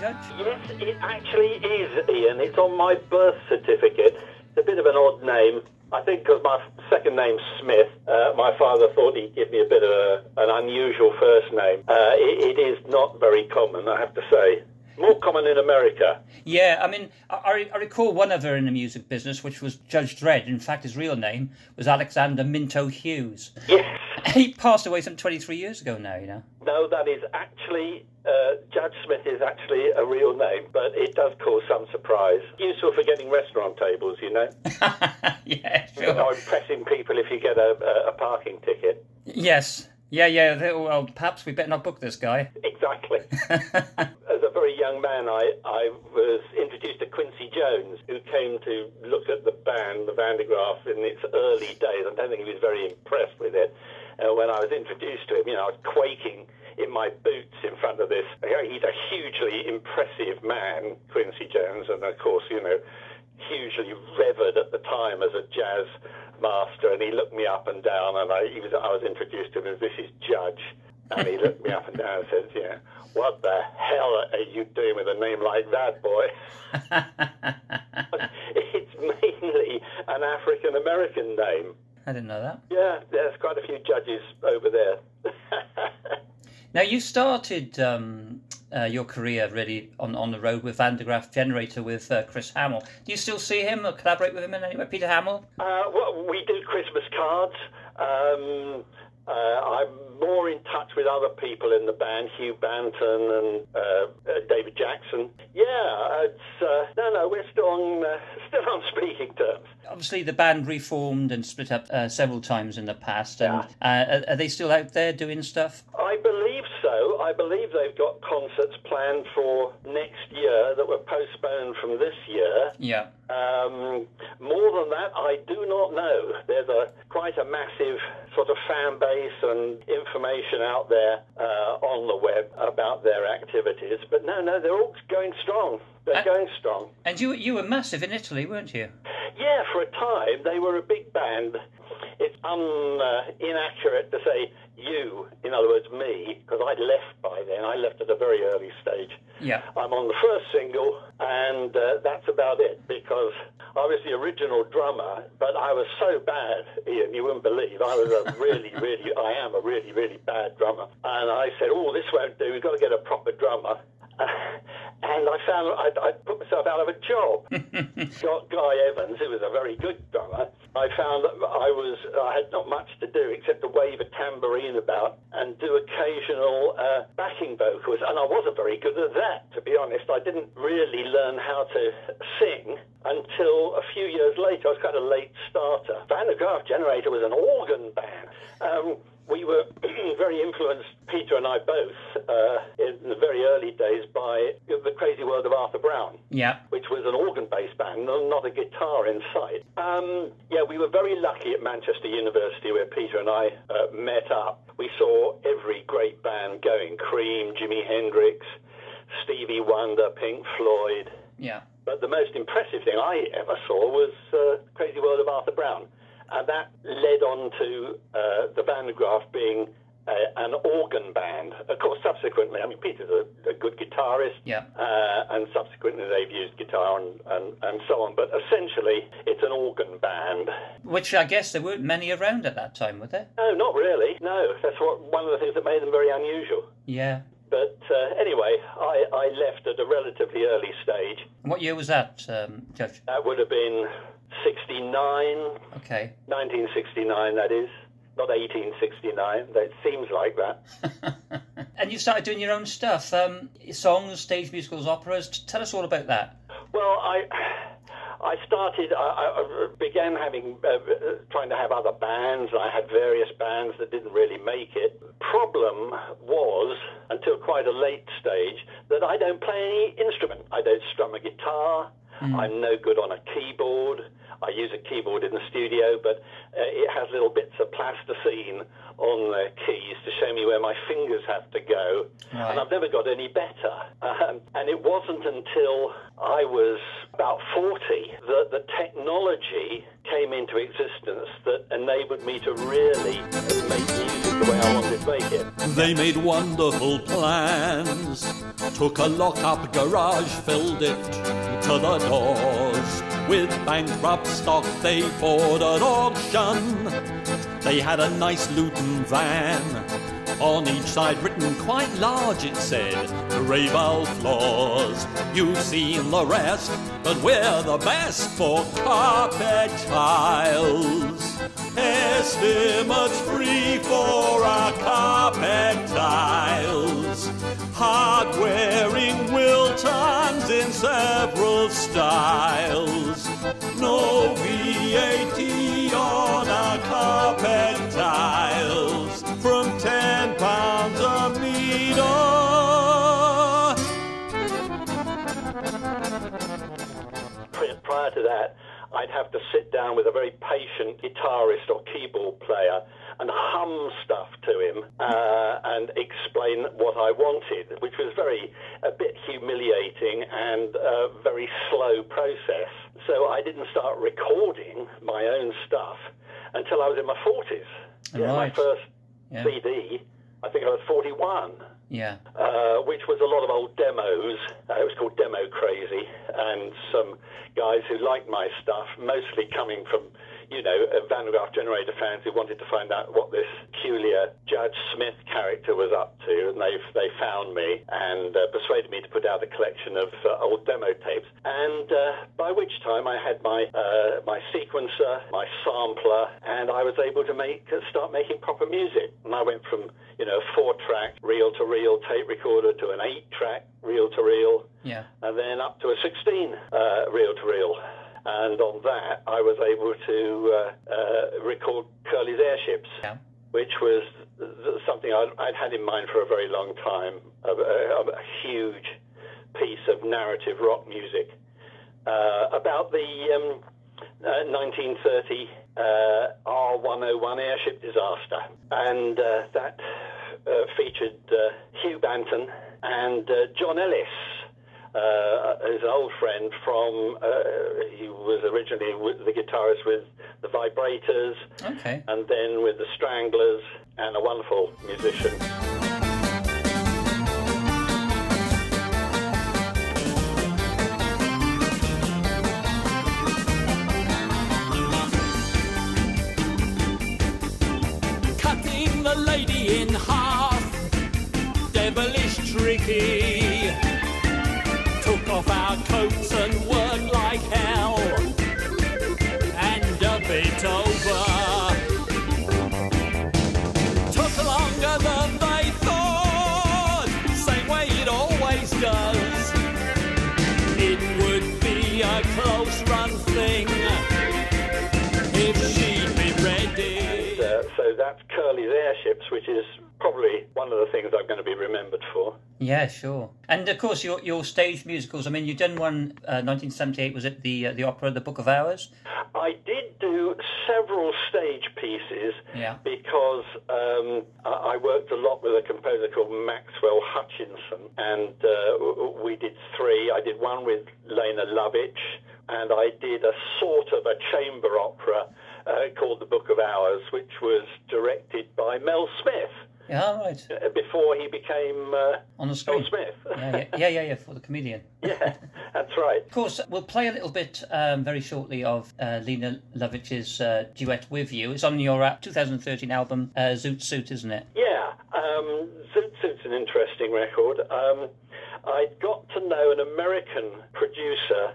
Yes, it actually is, Ian. It's on my birth certificate. It's a bit of an odd name. I think because my second name's Smith, uh, my father thought he'd give me a bit of a, an unusual first name. Uh, it, it is not very common, I have to say. More common in America. Yeah, I mean, I, I recall one other in the music business, which was Judge Dread. In fact, his real name was Alexander Minto Hughes. Yes. He passed away some 23 years ago now, you know. No, that is actually, uh, Judge Smith is actually a real name, but it does cause some surprise. Useful for getting restaurant tables, you know. yeah, You know, impressing people if you get a, a, parking ticket. Yes. Yeah, yeah. Well, perhaps we better not book this guy. Exactly. As a very young man, I, I was introduced to Quincy Jones, who came to look at the band, the Van der Graaf, in its early days. I don't think he was very impressed with it. Uh, when I was introduced to him, you know, I was quaking in my boots in front of this. He's a hugely impressive man, Quincy Jones, and of course, you know, hugely revered at the time as a jazz master. And he looked me up and down, and I, he was, I was introduced to him as this is Judge. And he looked me up and down and said, yeah, what the hell are you doing with a name like that, boy? it's mainly an African American name. I didn't know that. Yeah, there's quite a few judges over there. Now, you started um, uh, your career really on, on the road with Van der Graaf Generator with uh, Chris Hammill. Do you still see him or collaborate with him in any way? Peter Hammill? Uh, well, we do Christmas cards. Um, uh, I'm more in touch with other people in the band, Hugh Banton and uh, uh, David Jackson. Yeah, it's uh, no, no, we're still on uh, still on speaking terms. Obviously, the band reformed and split up uh, several times in the past. And uh, are, are they still out there doing stuff? I believe so. I believe they've got concerts planned for next year that were postponed from this year. Yeah. Um, more than that, I do not know. There's a quite a massive sort of fan base and information out there uh, on the web about their activities. But no, no, they're all going strong. They're Uh- going strong. And you you were massive in Italy, weren't you? Yeah, for a time they were a big band. It's un, uh, inaccurate to say you, in other words me, because I'd left by then. I left at a very early stage. Yeah. I'm on the first single, and uh, that's about it because I was the original drummer, but I was so bad, Ian, you wouldn't believe. I was a really, really, I am a really, really bad drummer. And I said, oh, this won't do. We've got to get a proper drummer. and I found I'd put myself out of a job. Got Guy Evans, who was a very good drummer. I found that I was I had not much to do except to wave a tambourine about and do occasional uh, backing vocals, and I wasn't very good at that. To be honest, I didn't really learn how to sing until a few years later. I was kind of a late starter. Van Generator was an organ band. Um, we were very influenced, Peter and I both, uh, in the very early days by the Crazy World of Arthur Brown Yeah. which was an organ-based band, no- not a guitar in sight. Um, yeah, we were very lucky at Manchester University where Peter and I uh, met up. We saw every great band going: Cream, Jimi Hendrix, Stevie Wonder, Pink Floyd. Yeah. But the most impressive thing I ever saw was uh, Crazy World of Arthur Brown, and that led on to uh, the Van der Graaf being uh, an organ band. Of course, subsequently, I mean, Peter's a, a good guitarist, Yeah. uh, and subsequently they've used guitar and, and, and so on. But essentially, it's an organ band. Which I guess there weren't many around at that time, were there? No, not really. No, that's what one of the things that made them very unusual. Yeah. But uh, anyway, I, I left at a relatively early stage. What year was that, um, Judge? That would have been 69, Okay. 1969, that is. Not 1869. It seems like that. and you started doing your own stuff, um, songs, stage musicals, operas. Tell us all about that. Well, I. I started. I, I began having uh, trying to have other bands. I had various bands that didn't really make it. Problem was, until quite a late stage, that I don't play any instrument. I don't strum a guitar. I'm no good on a keyboard. I use a keyboard in the studio, but uh, it has little bits of plasticine on the keys to show me where my fingers have to go. Right. And I've never got any better. Um, and it wasn't until I was about 40 that the technology came into existence that enabled me to really make music They made wonderful plans. Took a lock-up garage, filled it to the doors. With bankrupt stock they bought at auction. They had a nice Luton van. On each side written quite large it said, Raybell floors. You've seen the rest, but we're the best for carpet tiles. Estimates free for our carpet tiles. Hard-wearing Wiltons in several styles. No VAT on our carpet tiles. From ten pounds a meter. Prior to that, I'd have to sit down with a very patient guitarist or keyboard player and hum stuff to him uh, and explain what I wanted, which was very a bit humiliating and a very slow process. So I didn't start recording my own stuff until I was in my 40s. Yeah, my first Yeah. CD, I think I was 41 Yeah. uh, which was a lot of old demos. Uh, it was called Demo Crazy, and some guys who liked my stuff, mostly coming from, you know, Van Gogh Generator fans who wanted to find out what this peculiar Judge Smith character was up to, and they they found me and uh, persuaded me to put out a collection of uh, old demo tapes. And uh, by which time I had my uh, my sequencer, my sampler, and I was able to make uh, start making proper music. And I went from you know a four-track reel-to-reel tape recorder to an eight-track reel-to-reel, Yeah. and then up to a 16 uh, reel-to-reel. And on that, I was able to uh, uh, record Curly's airships Yeah. Which was something I'd, I'd had in mind for a very long time, a, a, a huge piece of narrative rock music uh, about the um, uh, 1930 uh, R101 airship disaster. And uh, that uh, featured uh, Hugh Banton and uh, John Ellis. Uh, is an old friend from, uh, he was originally with the guitarist with the Vibrators, Okay. and then with the Stranglers, and a wonderful musician. Cutting the lady in half, devilish tricky. Which is probably one of the things I'm going to be remembered for. Yeah, sure. And of course, your your stage musicals. I mean, you've done one. Uh, 1978 was it the uh, the opera, The Book of Hours? I did do several stage pieces Yeah. because um, I worked a lot with a composer called Maxwell Hutchinson, and uh, we did three. I did one with Lene Lovich, and I did a sort of a chamber opera uh, called The Book of Hours, which was directed by Mel Smith Yeah, all right. uh, before he became uh, On the Mel. Smith. Yeah, yeah, yeah, yeah, yeah, for the comedian. yeah, that's right. Of course, we'll play a little bit um, very shortly of uh, Lene Lovich's uh, duet with you. It's on your uh, 2013 album, uh, Zoot Suit, isn't it? Yeah, um, Zoot Suit's an interesting record. Um, I got to know an American producer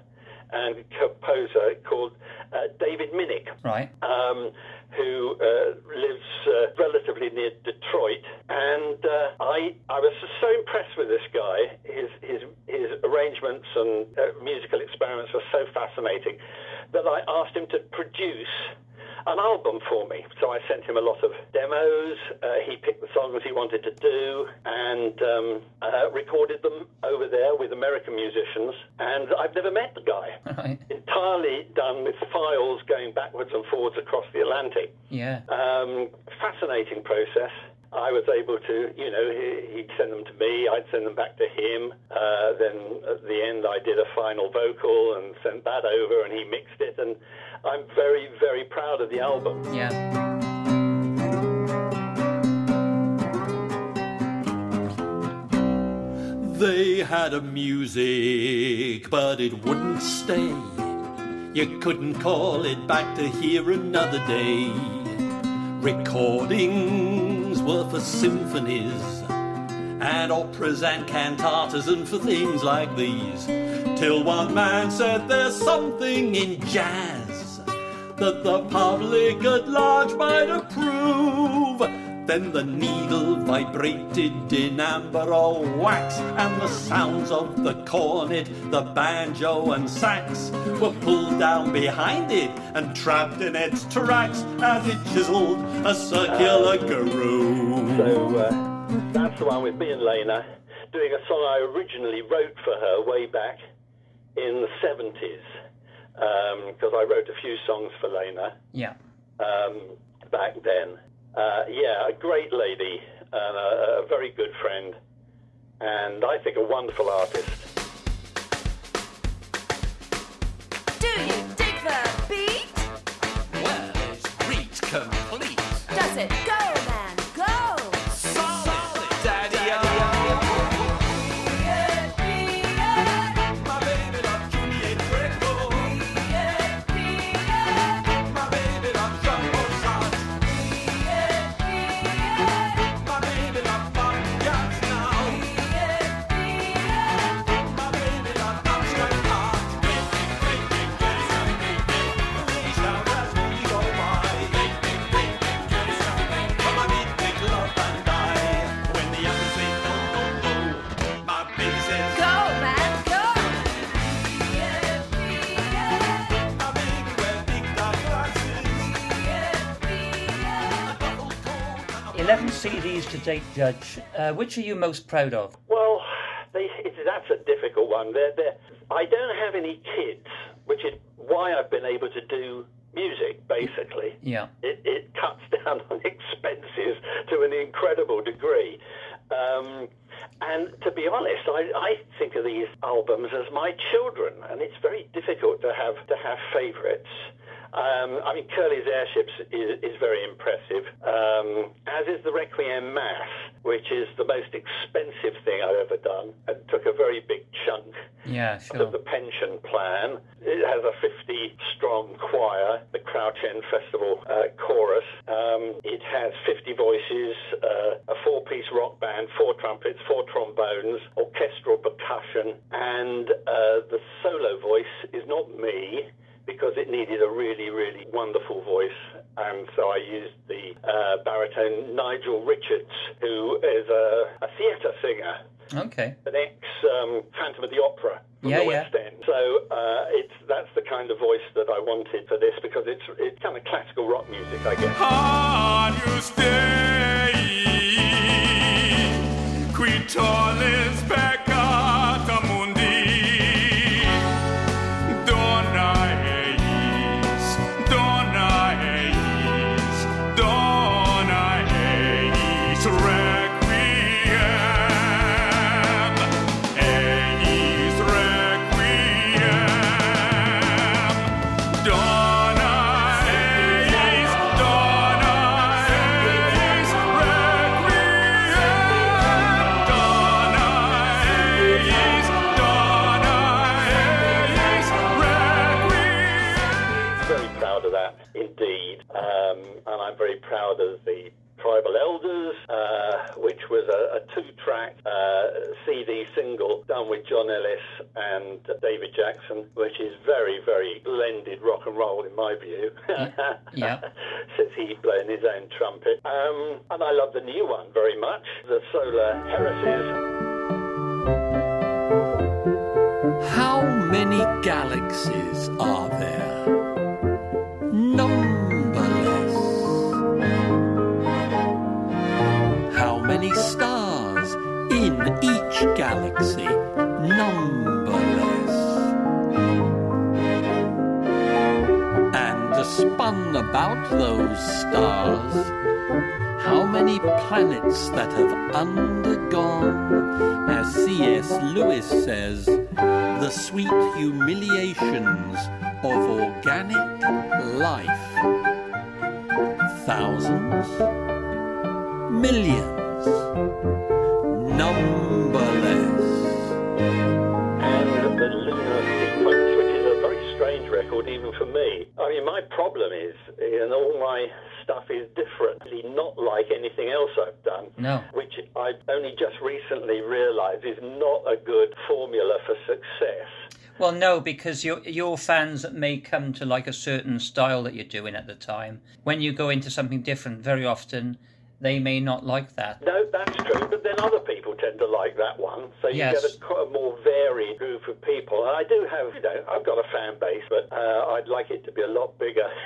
and composer called uh, David Minnick, Right. um, who uh, lives uh, relatively near Detroit, and uh, I I was so impressed with this guy. His his his arrangements and uh, musical experiments were so fascinating that I asked him to produce an album for me. So I sent him a lot of demos. Uh, he picked the songs he wanted to do and um, uh, recorded them over there with American musicians. And I've never met the guy. Right. Entirely done with files going backwards and forwards across the Atlantic. Yeah. Um, fascinating process. I was able to, you know, he, he'd send them to me, I'd send them back to him. Uh, then at the end, I did a final vocal and sent that over, and he mixed it. And I'm very, very proud of the album. Yeah. They had a music, but it wouldn't stay. You couldn't call it back to hear another day. Recordings were for symphonies and operas and cantatas and for things like these. Till one man said there's something in jazz that the public at large might approve. Then the needle vibrated in amber or wax, and the sounds of the cornet, the banjo, and sax were pulled down behind it and trapped in its tracks as it chiseled a circular groove. So uh, that's the one with me and Lene doing a song I originally wrote for her way back in the 70s. Because I wrote a few songs for Lene Yeah. um, back then. Uh, yeah, a great lady and a, a very good friend, and I think a wonderful artist. Do you 11 to date, Judge. Uh, which are you most proud of? Well, they, that's a difficult one. They're, they're, I don't have any kids, which is why I've been able to do music, basically. Yeah. It, it cuts down on expenses to an incredible degree. Um, and to be honest, I, I think of these albums as my children, and it's very difficult to have to have favourites. Um, I mean, Curly's Airships is, is very impressive, um, as is the Requiem Mass, which is the most expensive thing I've ever done and took a very big chunk Yeah, of the pension plan. It has a 50 strong choir, the Crouch End Festival uh, chorus. Um, it has 50 voices, uh, a four piece rock band, four trumpets, four trombones, orchestral percussion, and uh, the solo voice is not me. Because it needed a really, really wonderful voice, and so I used the uh, baritone Nigel Richards, who is a, a theatre singer Okay. an ex um, Phantom of the Opera from Yeah, the yeah. West End. So uh, it's that's the kind of voice that I wanted for this because it's it's kind of classical rock music, I guess. Can you stay? Qui tollis peccata Heresies. How many galaxies are there? Numberless. How many stars in each galaxy? Numberless. And spun about those stars, many planets that have undergone, as C.S. Lewis says, the sweet humiliations of organic life. Thousands, millions, mean, my problem is, and all my stuff is different, not like anything else I've done. No. Which I only just recently realised is not a good formula for success. Well, no, because your your fans may come to like a certain style that you're doing at the time. When you go into something different, very often they may not like that. No, that's true, but then other people tend to like that one. So you Yes. get a, a more varied group of people. And I do have, you know, I've got a fan base, but uh, I'd like it to be a lot bigger.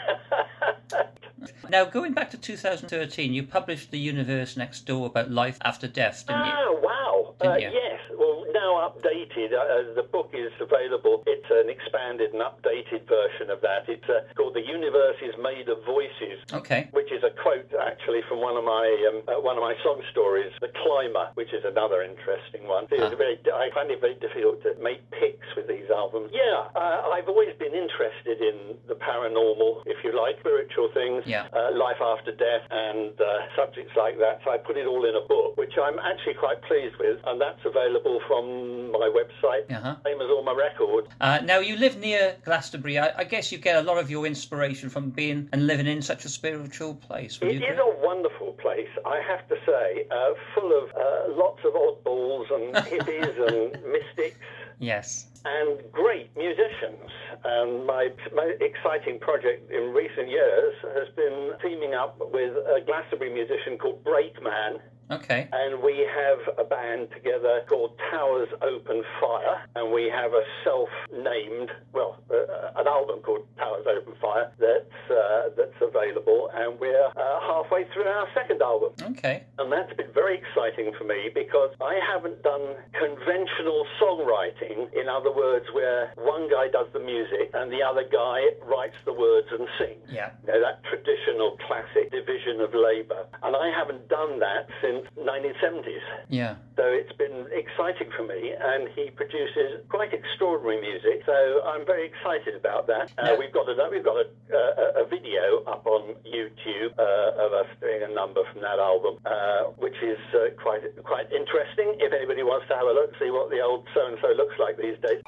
Now, going back to 2013, you published The Universe Next Door about life after death, didn't you? Ah, wow. Didn't Uh, you? yes. Well, now updated. Uh, the book is available. It's an expanded and updated version of that. It's uh, called The Universe is Made of Voices. Okay. Which is a quote actually from one of my um, uh, one of my song stories, "The Climber," which is another interesting one. It's Ah. very, I find it very difficult to make picks with these albums. Yeah, uh, I've always been interested in the paranormal, if you like, spiritual things, Yeah. uh, life after death, and uh, subjects like that. So I put it all in a book, which I'm actually quite pleased with, and that's available from my website, Uh-huh. same as all my records. Uh, now, you live near Glastonbury. I, I guess you get a lot of your inspiration from being and living in such a spiritual place. It is a wonderful place, I have to say, uh, full of uh, lots of oddballs and hippies and mystics Yes. and great musicians. And my most exciting project in recent years has been teaming up with a Glastonbury musician called Breakman. Okay. And we have a band together called Towers Open Fire, and we have a self-named, well, uh, an album called Towers Open Fire that's uh, that's available, and we're uh, halfway through our second album. Okay. And that's been very exciting for me because I haven't done conventional songwriting. In other words, where one guy does the music and the other guy writes the words and sings. Yeah. You know, that traditional classic division of labour. And I haven't done that since 1970s. Yeah. So it's been exciting for me, and he produces quite extraordinary music. So I'm very excited about that. Uh, Yeah. We've got a we've got a, a, a video up on YouTube uh, of us doing a number from that album, uh, which is uh, quite quite interesting. If anybody wants to have a look, see what the old so and so looks like these days.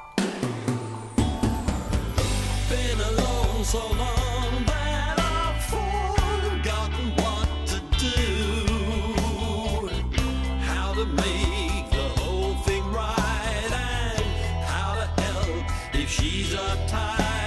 Been alone so long she's uptight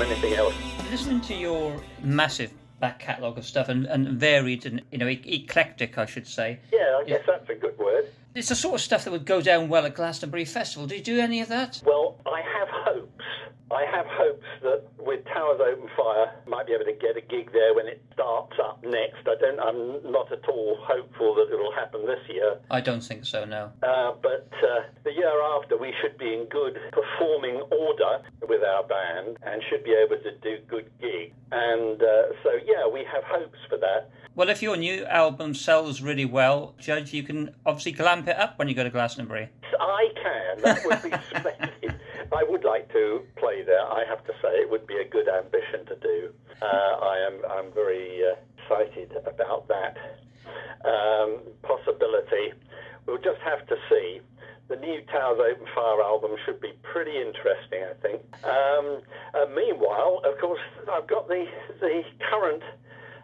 from anything else. Listening to your massive back catalogue of stuff and, and varied and you know e- eclectic, I should say. Yeah, I guess that's a good word. It's the sort of stuff that would go down well at Glastonbury Festival. Do you do any of that? Well, I have hopes. I have hopes Towers Open Fire, might be able to get a gig there when it starts up next. I don't. I'm not at all hopeful that it will happen this year. I don't think so. No. Uh, but uh, the year after, we should be in good performing order with our band and should be able to do good gigs. And uh, so, yeah, we have hopes for that. Well, if your new album sells really well, Judge, you can obviously glamp it up when you go to Glastonbury. I can. That would be. I would like to play there. I have to say, it would be a good ambition to do. Uh, I am. I'm very uh, excited about that um, possibility. We'll just have to see. The new Towers Open Fire album should be pretty interesting, I think. Um, uh, meanwhile, of course, I've got the the current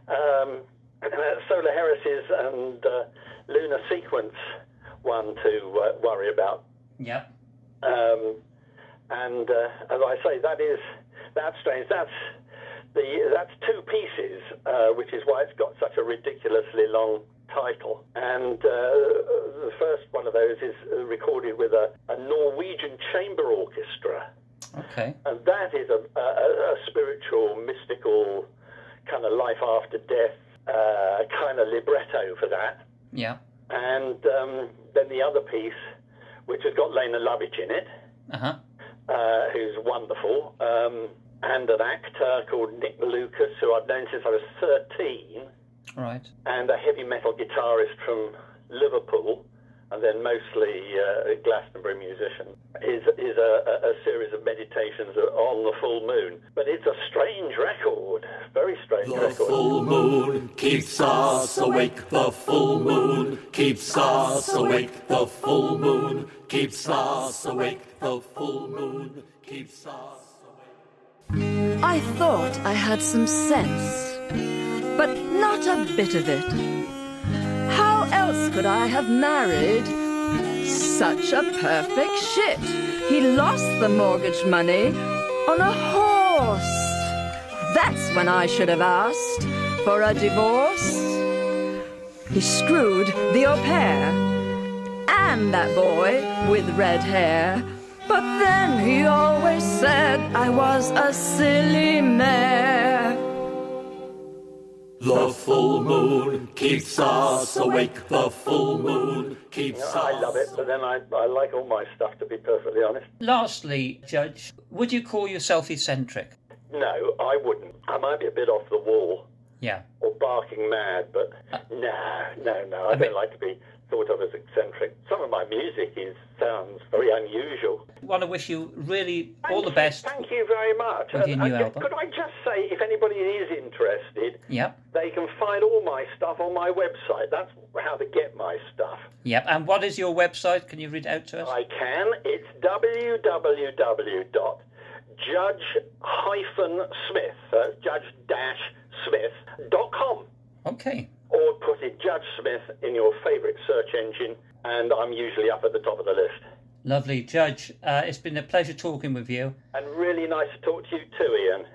um, Solar Heresies and uh, Lunar Sequence one to uh, worry about. Yep. Um, and uh, as I say, that is that's strange. That's the that's two pieces, uh, which is why it's got such a ridiculously long title. And uh, the first one of those is recorded with a, a Norwegian chamber orchestra, Okay. and that is a, a, a spiritual, mystical kind of life after death uh, kind of libretto for that. Yeah. And um, then the other piece, which has got Lene Lovich in it, Uh huh. Uh, who's wonderful, um, and an actor called Nick Lucas, who I've known since I was 13, Right. and a heavy metal guitarist from Liverpool, and then mostly uh, Glastonbury musician, is, is a, a, a series of meditations on the full moon. But it's a strange record, very strange The record. full moon keeps us awake. The full moon keeps us awake. The full moon keeps us awake. The full moon keeps us awake. I thought I had some sense, but not a bit of it. Else could I have married such a perfect shit? He lost the mortgage money on a horse. That's when I should have asked for a divorce. He screwed the au pair and that boy with red hair. But then he always said I was a silly mare. The full moon keeps us awake. The full moon keeps us. I love it, but then I, I like all my stuff, to be perfectly honest. Lastly, Judge, would you call yourself eccentric? No, I wouldn't. I might be a bit off the wall Yeah. Barking mad, but no, no, no. I, don't like to be thought of as eccentric. Some of my music is sounds very unusual. I want to wish you really all the Thank you- best. Thank you very much. with your new uh, album. Could I just say, if anybody is interested, Yep. they can find all my stuff on my website. That's how to get my stuff. Yep. And what is your website? Can you read it out to us? I can. It's www.judge-smith, uh, judge-smith.com. Okay. Or put in Judge Smith in your favourite search engine, and I'm usually up at the top of the list. Lovely. Judge, uh, it's been a pleasure talking with you. And really nice to talk to you too, Ian.